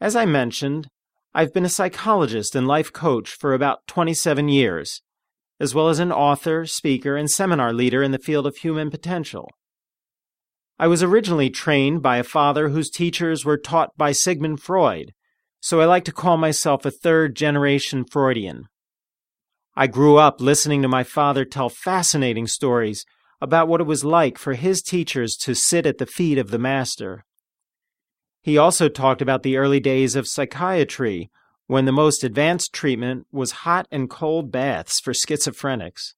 As I mentioned, I've been a psychologist and life coach for about 27 years, as well as an author, speaker, and seminar leader in the field of human potential. I was originally trained by a father whose teachers were taught by Sigmund Freud, so I like to call myself a third generation Freudian. I grew up listening to my father tell fascinating stories about what it was like for his teachers to sit at the feet of the master. He also talked about the early days of psychiatry, when the most advanced treatment was hot and cold baths for schizophrenics.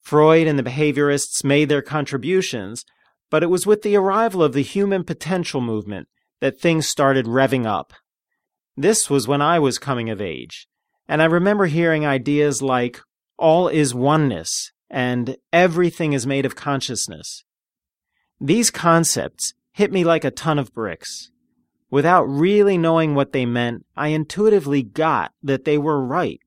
Freud and the behaviorists made their contributions, but it was with the arrival of the human potential movement that things started revving up. This was when I was coming of age, and I remember hearing ideas like all is oneness and everything is made of consciousness. These concepts hit me like a ton of bricks. Without really knowing what they meant, I intuitively got that they were right.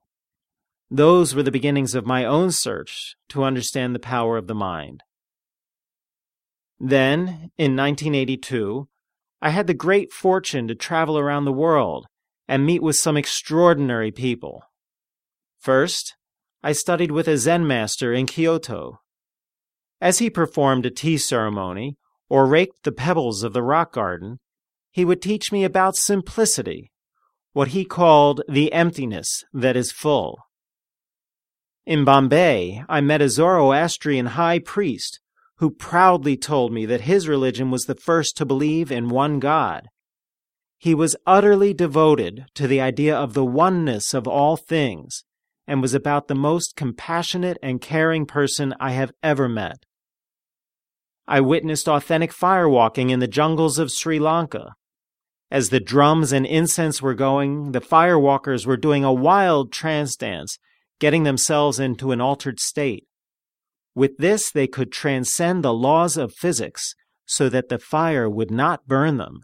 Those were the beginnings of my own search to understand the power of the mind. Then, in 1982, I had the great fortune to travel around the world and meet with some extraordinary people. First, I studied with a Zen master in Kyoto. As he performed a tea ceremony, or raked the pebbles of the rock garden, he would teach me about simplicity, what he called the emptiness that is full. In Bombay, I met a Zoroastrian high priest who proudly told me that his religion was the first to believe in one God. He was utterly devoted to the idea of the oneness of all things and was about the most compassionate and caring person I have ever met. I witnessed authentic firewalking in the jungles of Sri Lanka. As the drums and incense were going, the firewalkers were doing a wild trance dance, getting themselves into an altered state. With this, they could transcend the laws of physics so that the fire would not burn them.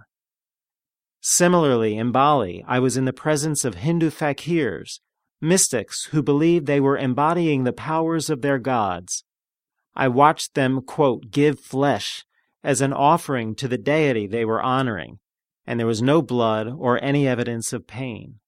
Similarly, in Bali, I was in the presence of Hindu fakirs, mystics who believed they were embodying the powers of their gods. I watched them, quote, give flesh as an offering to the deity they were honoring, and there was no blood or any evidence of pain.